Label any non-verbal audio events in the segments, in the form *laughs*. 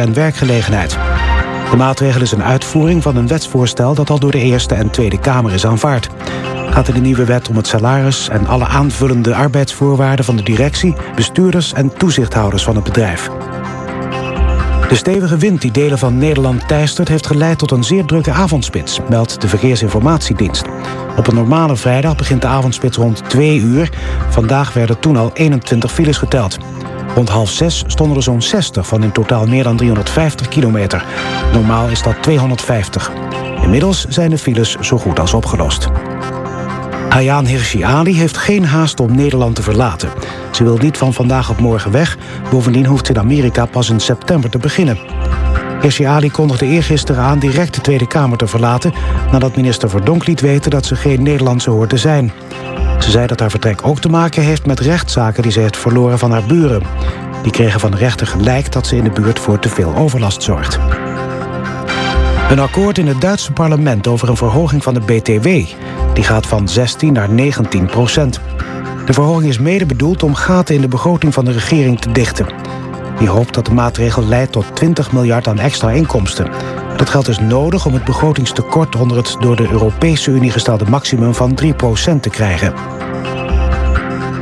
en werkgelegenheid. De maatregel is een uitvoering van een wetsvoorstel dat al door de Eerste en Tweede Kamer is aanvaard. Het gaat in de nieuwe wet om het salaris en alle aanvullende arbeidsvoorwaarden van de directie, bestuurders en toezichthouders van het bedrijf. De stevige wind die delen van Nederland teistert... heeft geleid tot een zeer drukke avondspits, meldt de Verkeersinformatiedienst. Op een normale vrijdag begint de avondspits rond 2 uur. Vandaag werden toen al 21 files geteld. Rond half zes stonden er zo'n 60 van in totaal meer dan 350 kilometer. Normaal is dat 250. Inmiddels zijn de files zo goed als opgelost. Ayaan Hirsi Ali heeft geen haast om Nederland te verlaten. Ze wil niet van vandaag op morgen weg. Bovendien hoeft ze in Amerika pas in september te beginnen. Hirsi Ali kondigde eergisteren aan direct de Tweede Kamer te verlaten... nadat minister Verdonk liet weten dat ze geen Nederlandse hoort te zijn. Ze zei dat haar vertrek ook te maken heeft met rechtszaken... die ze heeft verloren van haar buren. Die kregen van de rechter gelijk dat ze in de buurt voor te veel overlast zorgt. Een akkoord in het Duitse parlement over een verhoging van de BTW. Die gaat van 16 naar 19 procent. De verhoging is mede bedoeld om gaten in de begroting van de regering te dichten. Die hoopt dat de maatregel leidt tot 20 miljard aan extra inkomsten. Dat geld is nodig om het begrotingstekort onder het door de Europese Unie gestelde maximum van 3 procent te krijgen.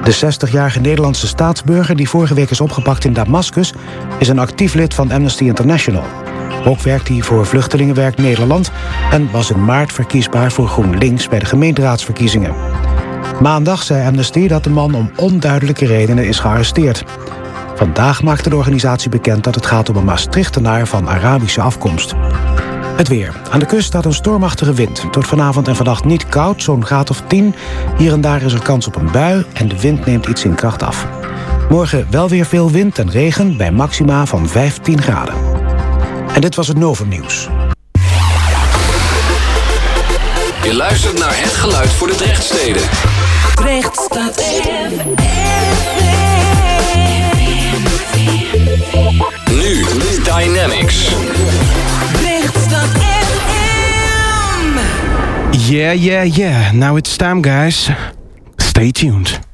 De 60-jarige Nederlandse staatsburger die vorige week is opgepakt in Damascus... is een actief lid van Amnesty International. Ook werkt hij voor Vluchtelingenwerk Nederland... en was in maart verkiesbaar voor GroenLinks bij de gemeenteraadsverkiezingen. Maandag zei Amnesty dat de man om onduidelijke redenen is gearresteerd. Vandaag maakte de organisatie bekend dat het gaat om een Maastrichtenaar van Arabische afkomst. Het weer. Aan de kust staat een stormachtige wind. Wordt vanavond en vannacht niet koud, zo'n graad of 10. Hier en daar is er kans op een bui en de wind neemt iets in kracht af. Morgen wel weer veel wind en regen bij maxima van 15 graden. En dit was het Novum Nieuws. Je luistert naar het geluid voor de Drechtsteden. Drecht staat Nu Dynamics. FM. Yeah, yeah, yeah. Now it's time, guys. Stay tuned.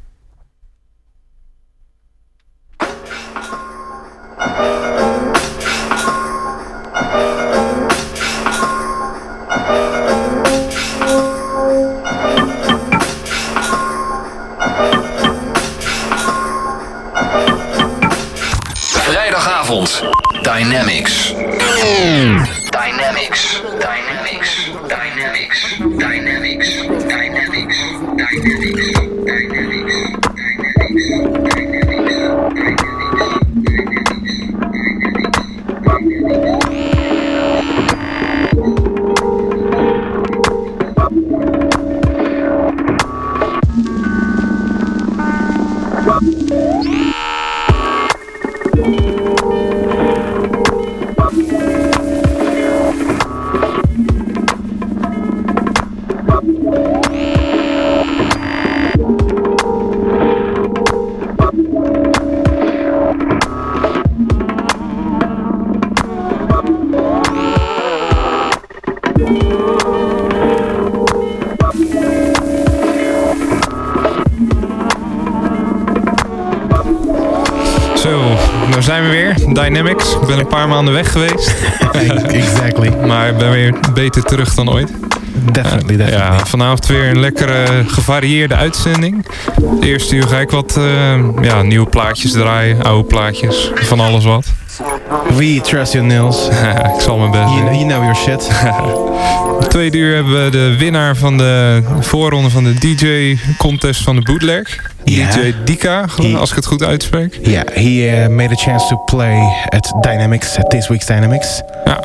Daar zijn we weer. Dynamics. Ik ben een paar maanden weg geweest. *laughs* exactly. Maar ik ben weer beter terug dan ooit. Definitely, definitely. Ja, vanavond weer een lekkere gevarieerde uitzending. De eerste uur ga ik wat eh, ja, nieuwe plaatjes draaien. Oude plaatjes. Van alles wat. We trust you, Nils. *laughs* ik zal mijn best doen. you know your shit. *laughs* De tweede uur hebben we de winnaar van de voorronde van de DJ-contest van de bootleg. Ja. DJ Dika, als ik het goed uitspreek. Yeah, he uh, made a chance to play at Dynamics, at this week's Dynamics. Ja,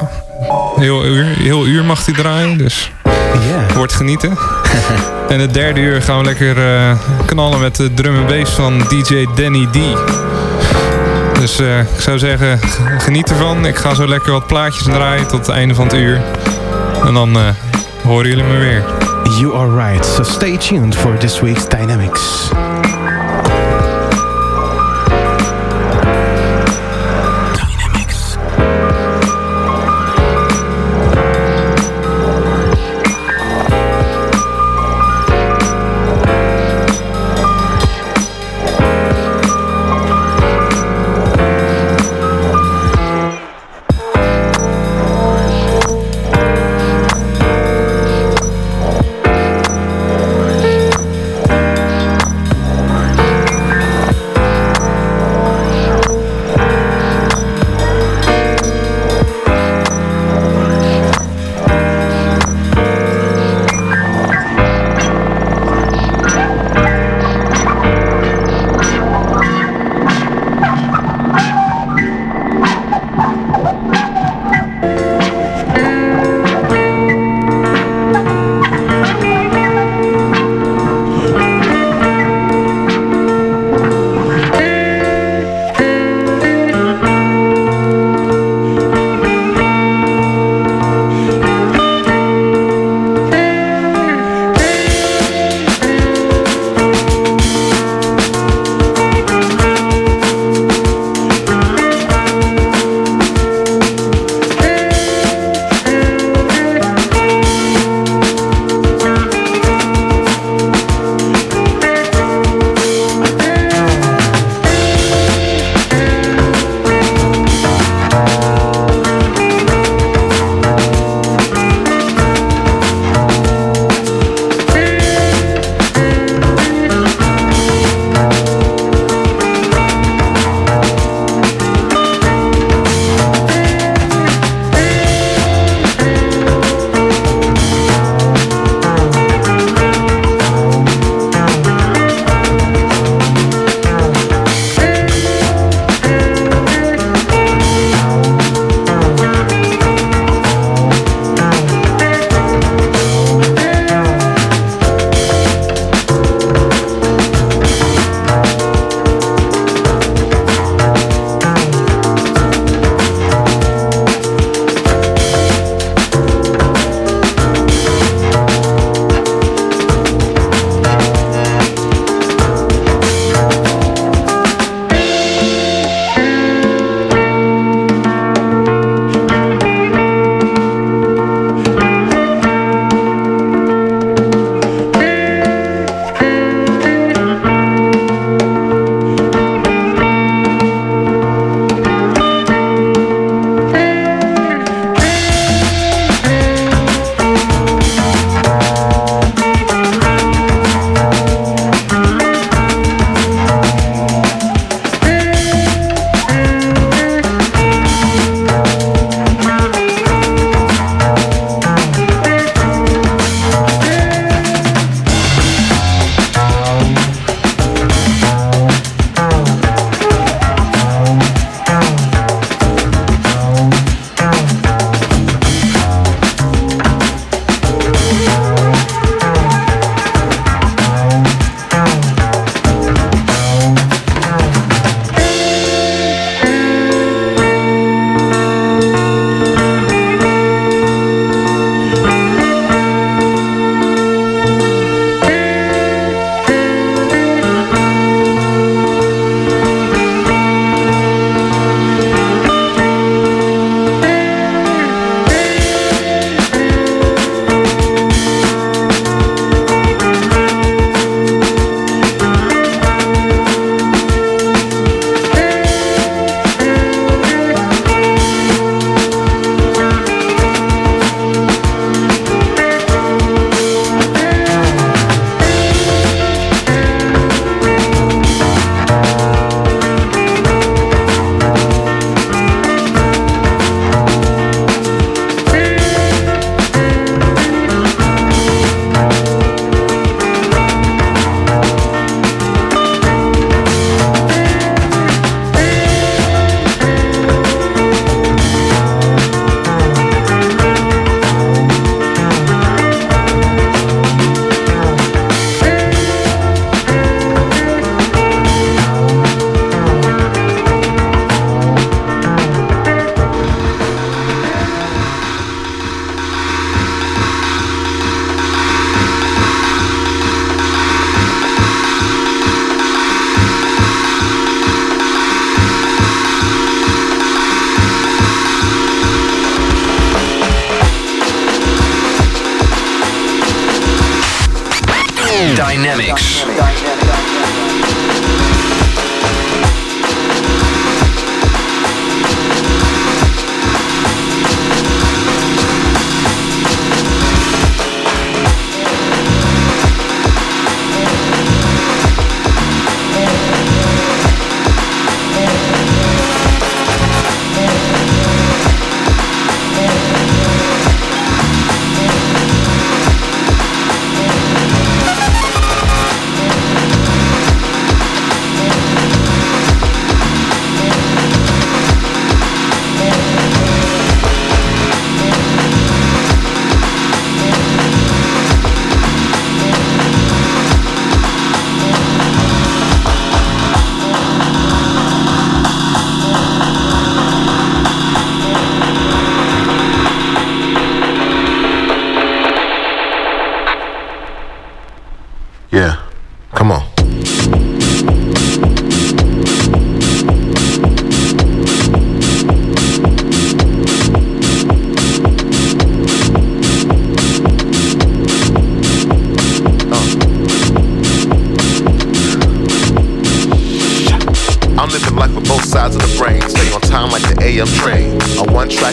heel uur, heel uur mag hij draaien, dus Yeah. wordt genieten. *laughs* en het derde uur gaan we lekker eh, knallen met de drum en bass van DJ Danny D. Dus eh, ik zou zeggen, geniet ervan. Ik ga zo lekker wat plaatjes draaien tot het einde van het uur. En dan eh, horen jullie me weer. You are right. So stay tuned for this week's. Dynamics.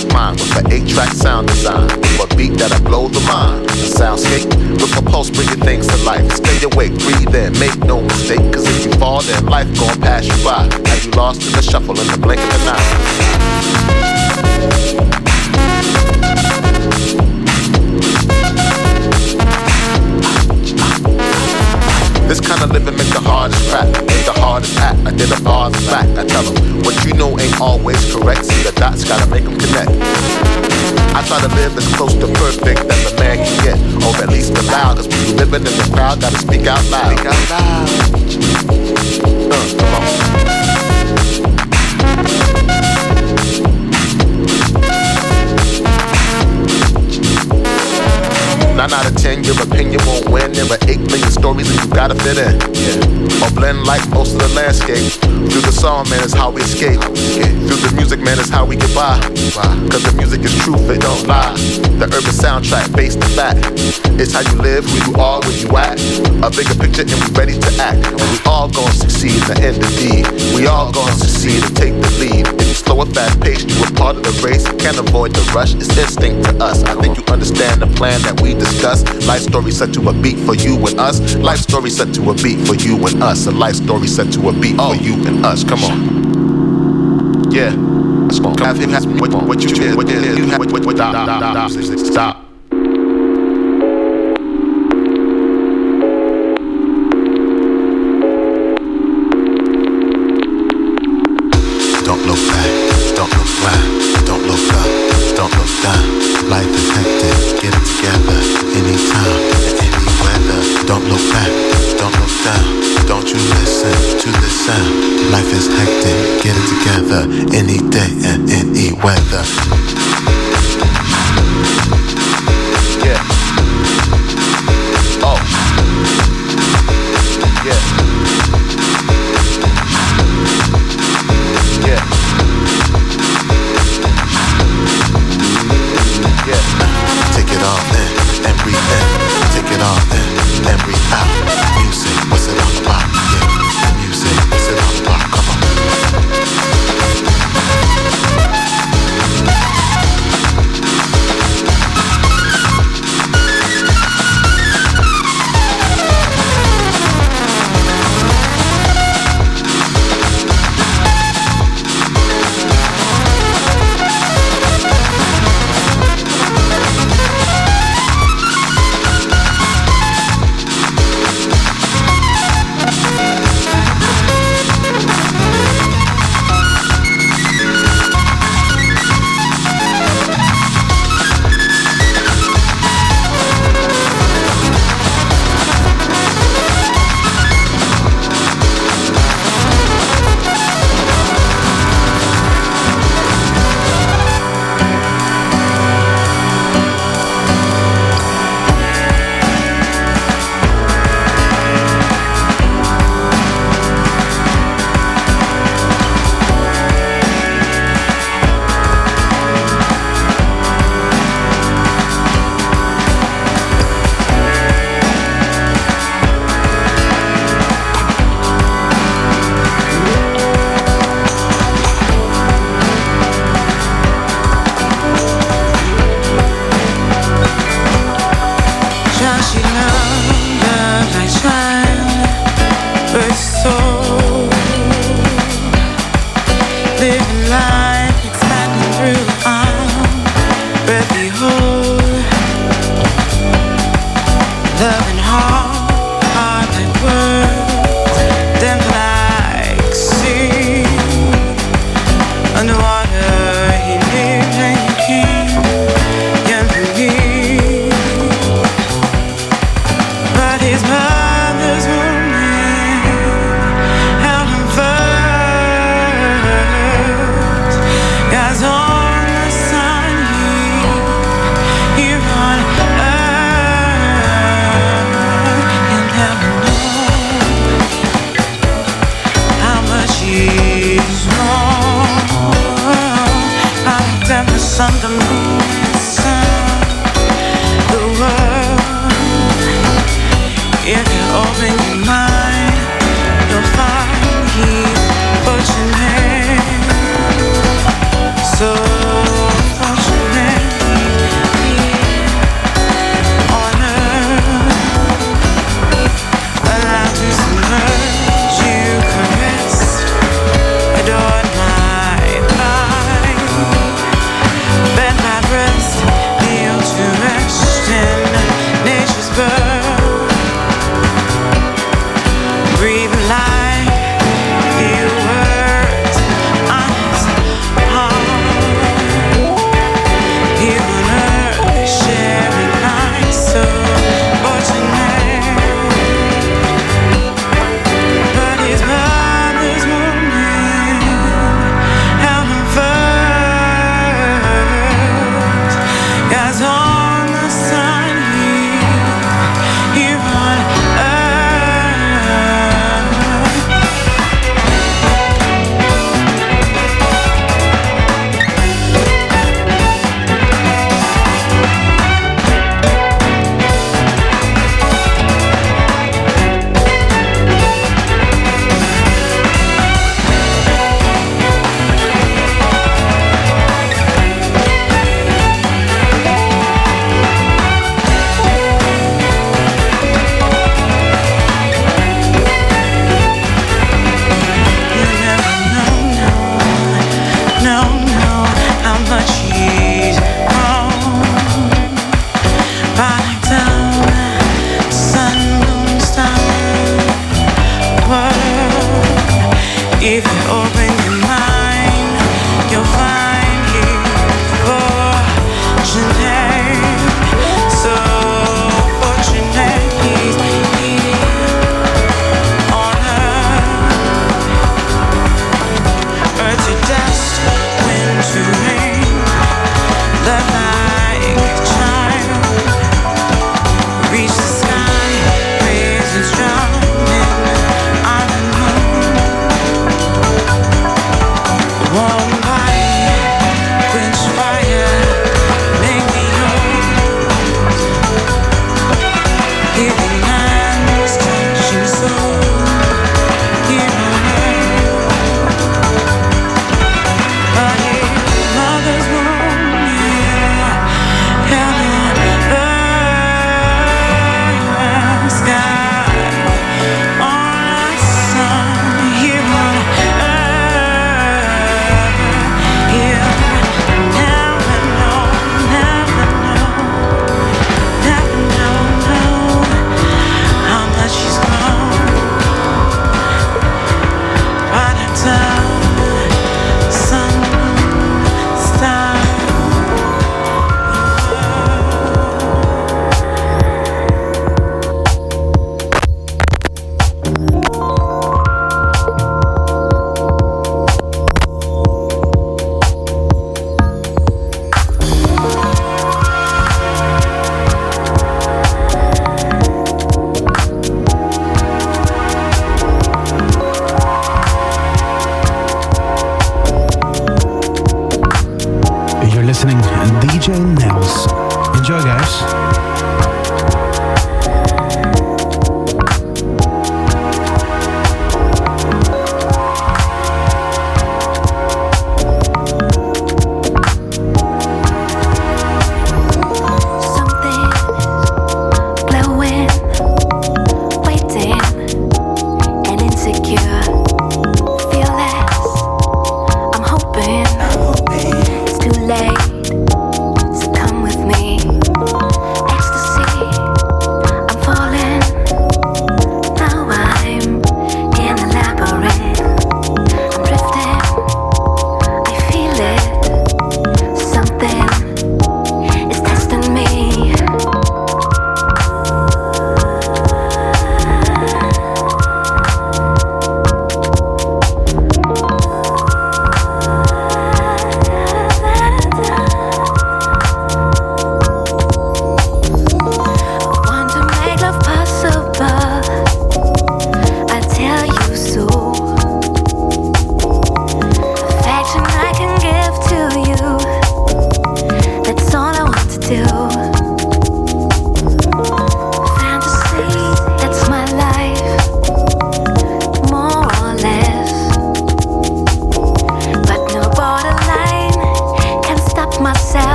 track mind with the 8 track sound design. For a beat that'll blow the mind. A soundscape with a pulse bringing things to life. Stay awake, breathe in, make no mistake. Cause if you fall, then life gon' pass you by. Now you lost in the shuffle in the blink of an eye. This kind of living makes the hardest crack the hardest act. I did the bar's. I tell them, what you know ain't always correct. See the dots, gotta make them connect. I try to live as close to perfect as a man can get, or at least allowed. Cause we living in the crowd, gotta speak out loud. Speak out loud. Uh, come on. Nine out of ten, your opinion won't win. There are eight million stories that you gotta fit in. Or blend like most of the landscape. Through the song, man, is how we escape. Through the music, man, is how we get by. Cause the music is truth, it don't lie. The urban soundtrack, based in fact. It's how you live, who you are, where you at. A bigger picture, and we ready to act. We all gonna succeed the end of D. We all gonna succeed and take the lead slow a fast pace. you are part of the race. Can't avoid the rush, it's instinct to us. I think you understand the plan that we discuss. Life story set to a beat for you and us. Life story set to a beat for you and us. A life story set to a beat for you and us. Come on. Yeah. Come on. Have him have what, what you did. What you did. What, stop. stop. life is hectic. Get it together any day and any weather.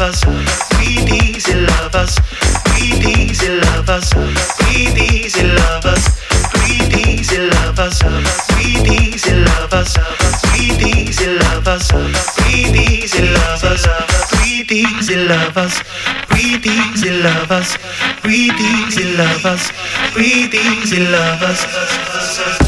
Lovers, breathe easy lovers, breathe easy lovers, breathe easy lovers, breathe easy lovers, breathe easy lovers, breathe easy lovers, breathe easy lovers, breathe easy lovers, breathe easy lovers, breathe easy lovers, breathe easy lovers.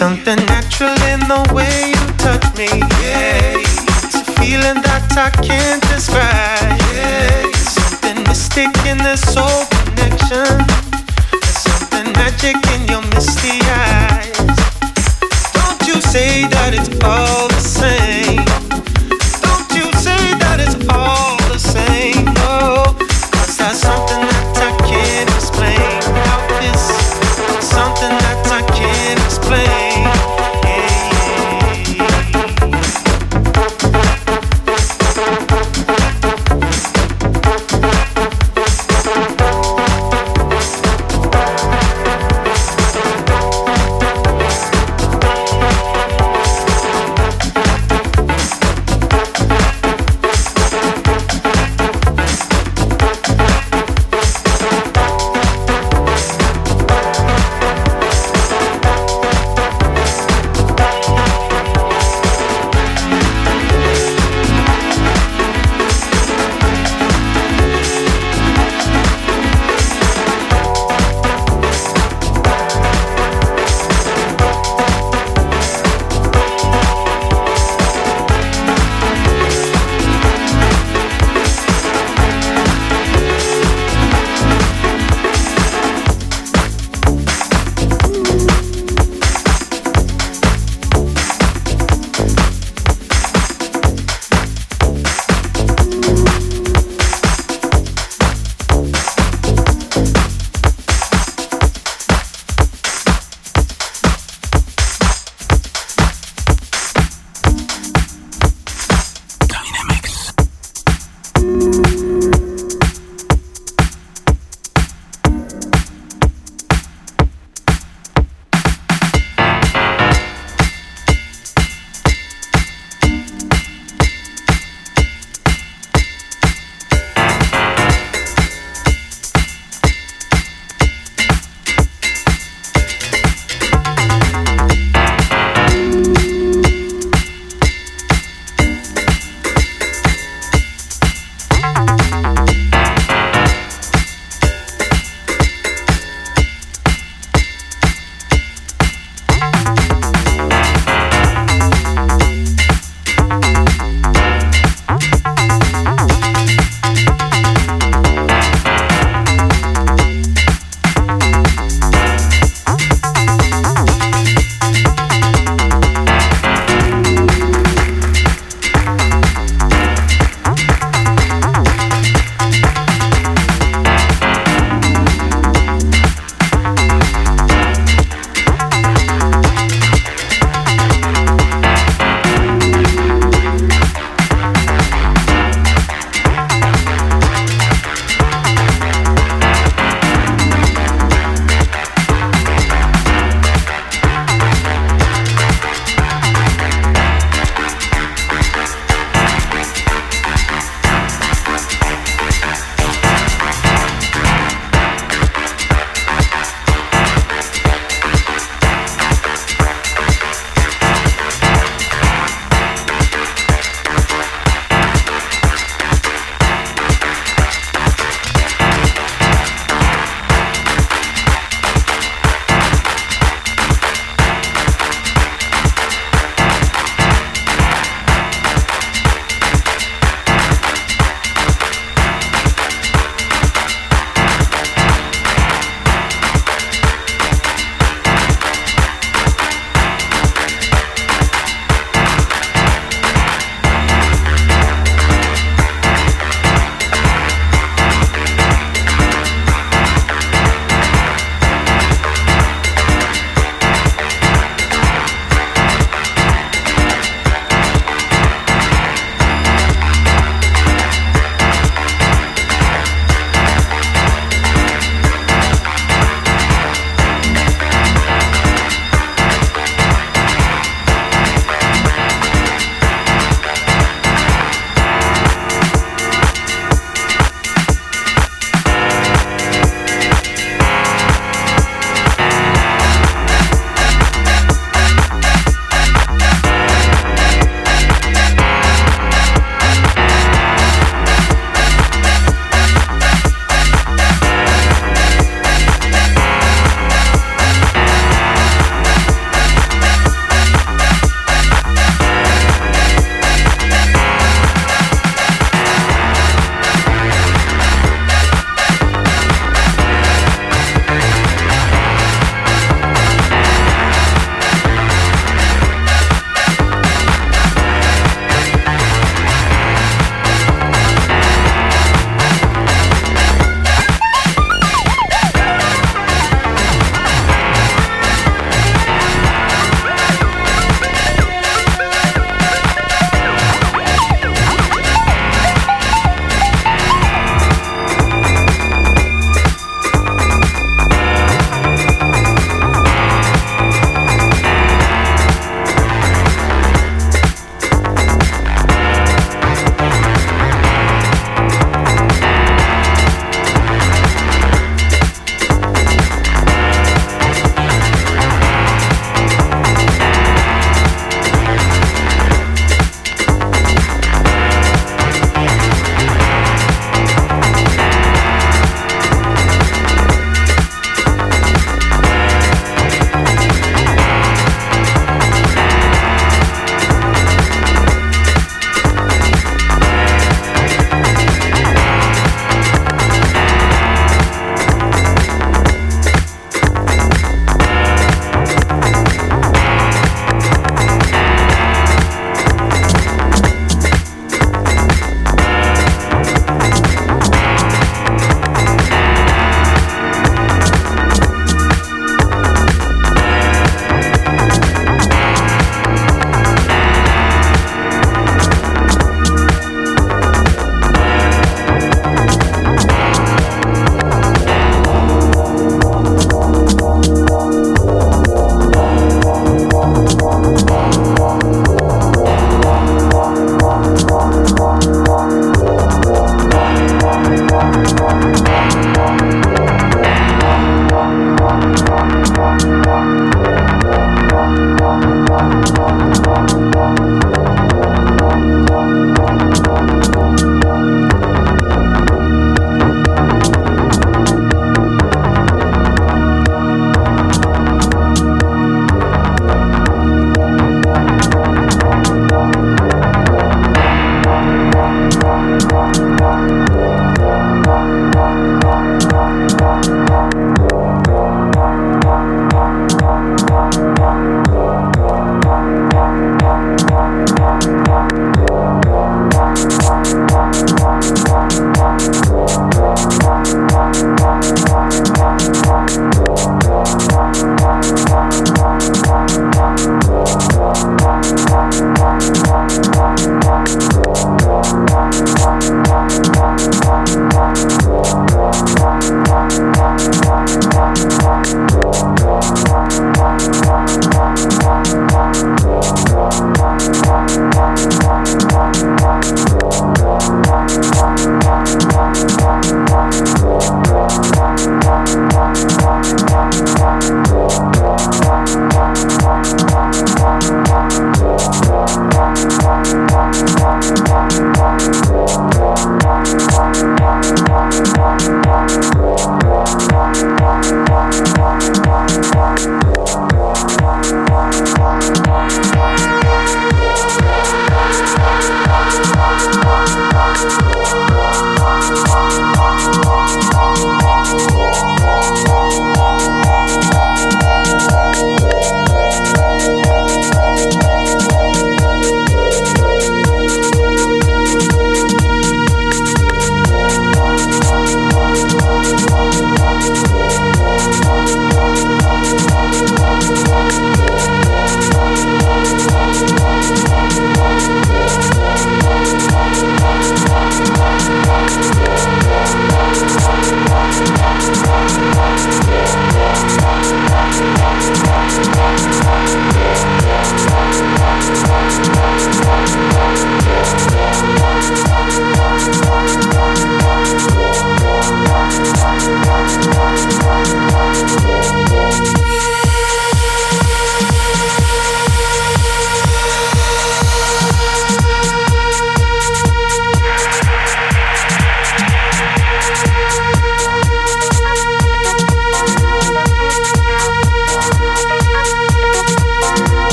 Something natural in the way you touch me. Yeah. It's a feeling that I can't describe. Yeah. Something mystic in the soul connection. There's something magic in your misty eyes. Don't you say that it's all the same.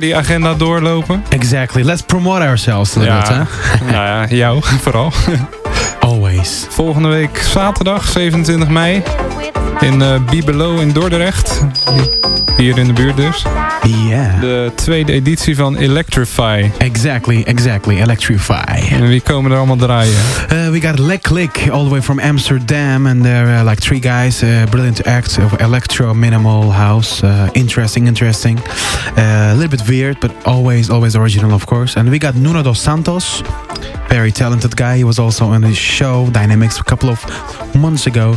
Partyagenda doorlopen. Exactly. Let's promote ourselves Ja, huh? *laughs* nou ja, jou *laughs* vooral. Always. Volgende week zaterdag 27 mei in eh Bibelo in Dordrecht. Hier in de buurt dus. Yeah. De tweede editie van Electrify. Exactly, exactly. Electrify. En wie komen er allemaal draaien? Uh, we got Lek Click all the way from Amsterdam, and they're uh, like three guys. Uh, brilliant act of electro minimal house. Uh, interesting, interesting. Uh, a little bit weird, but always, always original, of course. And we got Nuno dos Santos, very talented guy. He was also on his show Dynamics a couple of months ago.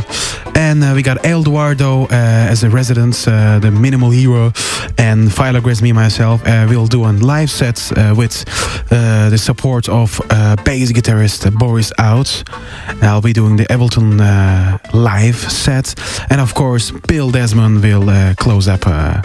And uh, we got Eduardo uh, as a resident, uh, the minimal hero, and Philo Gris, me myself. Uh, we'll do a live set uh, with uh, the support of uh, bass guitarist Boris Out. I'll be doing the Ableton uh, live set, and of course, Bill Desmond will uh, close up uh,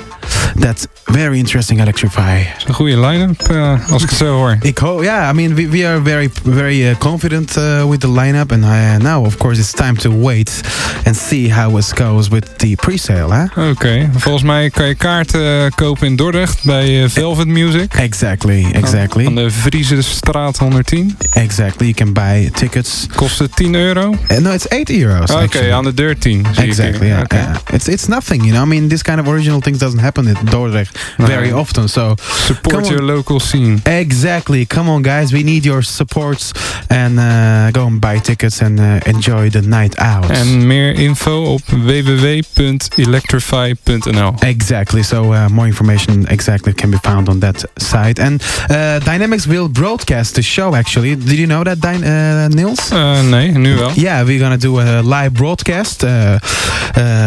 that very interesting Electrify. Is een goede line-up, als ik het zo hoor. Ik hope, yeah, I mean, we, we are very, very uh, confident uh, with the lineup, and uh, now, of course, it's time to wait and see how it goes with the pre-sale, huh? Oké, volgens mij kan je kaarten eh, kopen in Dordrecht bij eh, Velvet Music. Exactly, exactly. Aan de Friese straat 110. Exactly, you can buy tickets. Kost het 10 euro? Uh, no, it's 8 euros. Oké, aan de deur 10. zie ik Exactly, yeah, yeah. It's it's nothing, you know. I mean, this kind of original things doesn't happen in Dordrecht very often. So Support your local scene. Exactly. Come on, guys. We need your support and uh, go and buy tickets and uh, enjoy the night out. En meer info op www.electrify.nl. Exactly. So uh, more information exactly can be found on that site. And uh, Dynamics will broadcast the show. Actually, did you know that, Dyn uh, Niels? Eh, nee, nu wel. Yeah, we're gonna do a live broadcast. Uh, uh,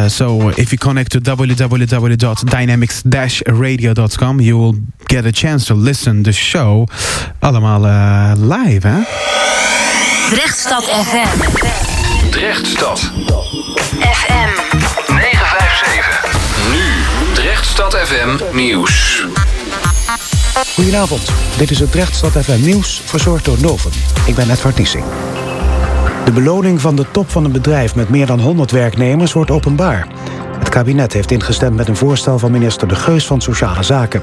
so if you connect to www.dynamics-radio.com, you will get a chance to listen the show allemaal uh, live, hè? Drechtstad FM. Drechtstad. FM. 957. Nu, Drechtstad FM nieuws. Goedenavond, dit is het Drechtstad FM nieuws, verzorgd door Novum. Ik ben Edward Niesing. De beloning van de top van een bedrijf met meer dan 100 werknemers wordt openbaar. Het kabinet heeft ingestemd met een voorstel van minister De Geus van Sociale Zaken.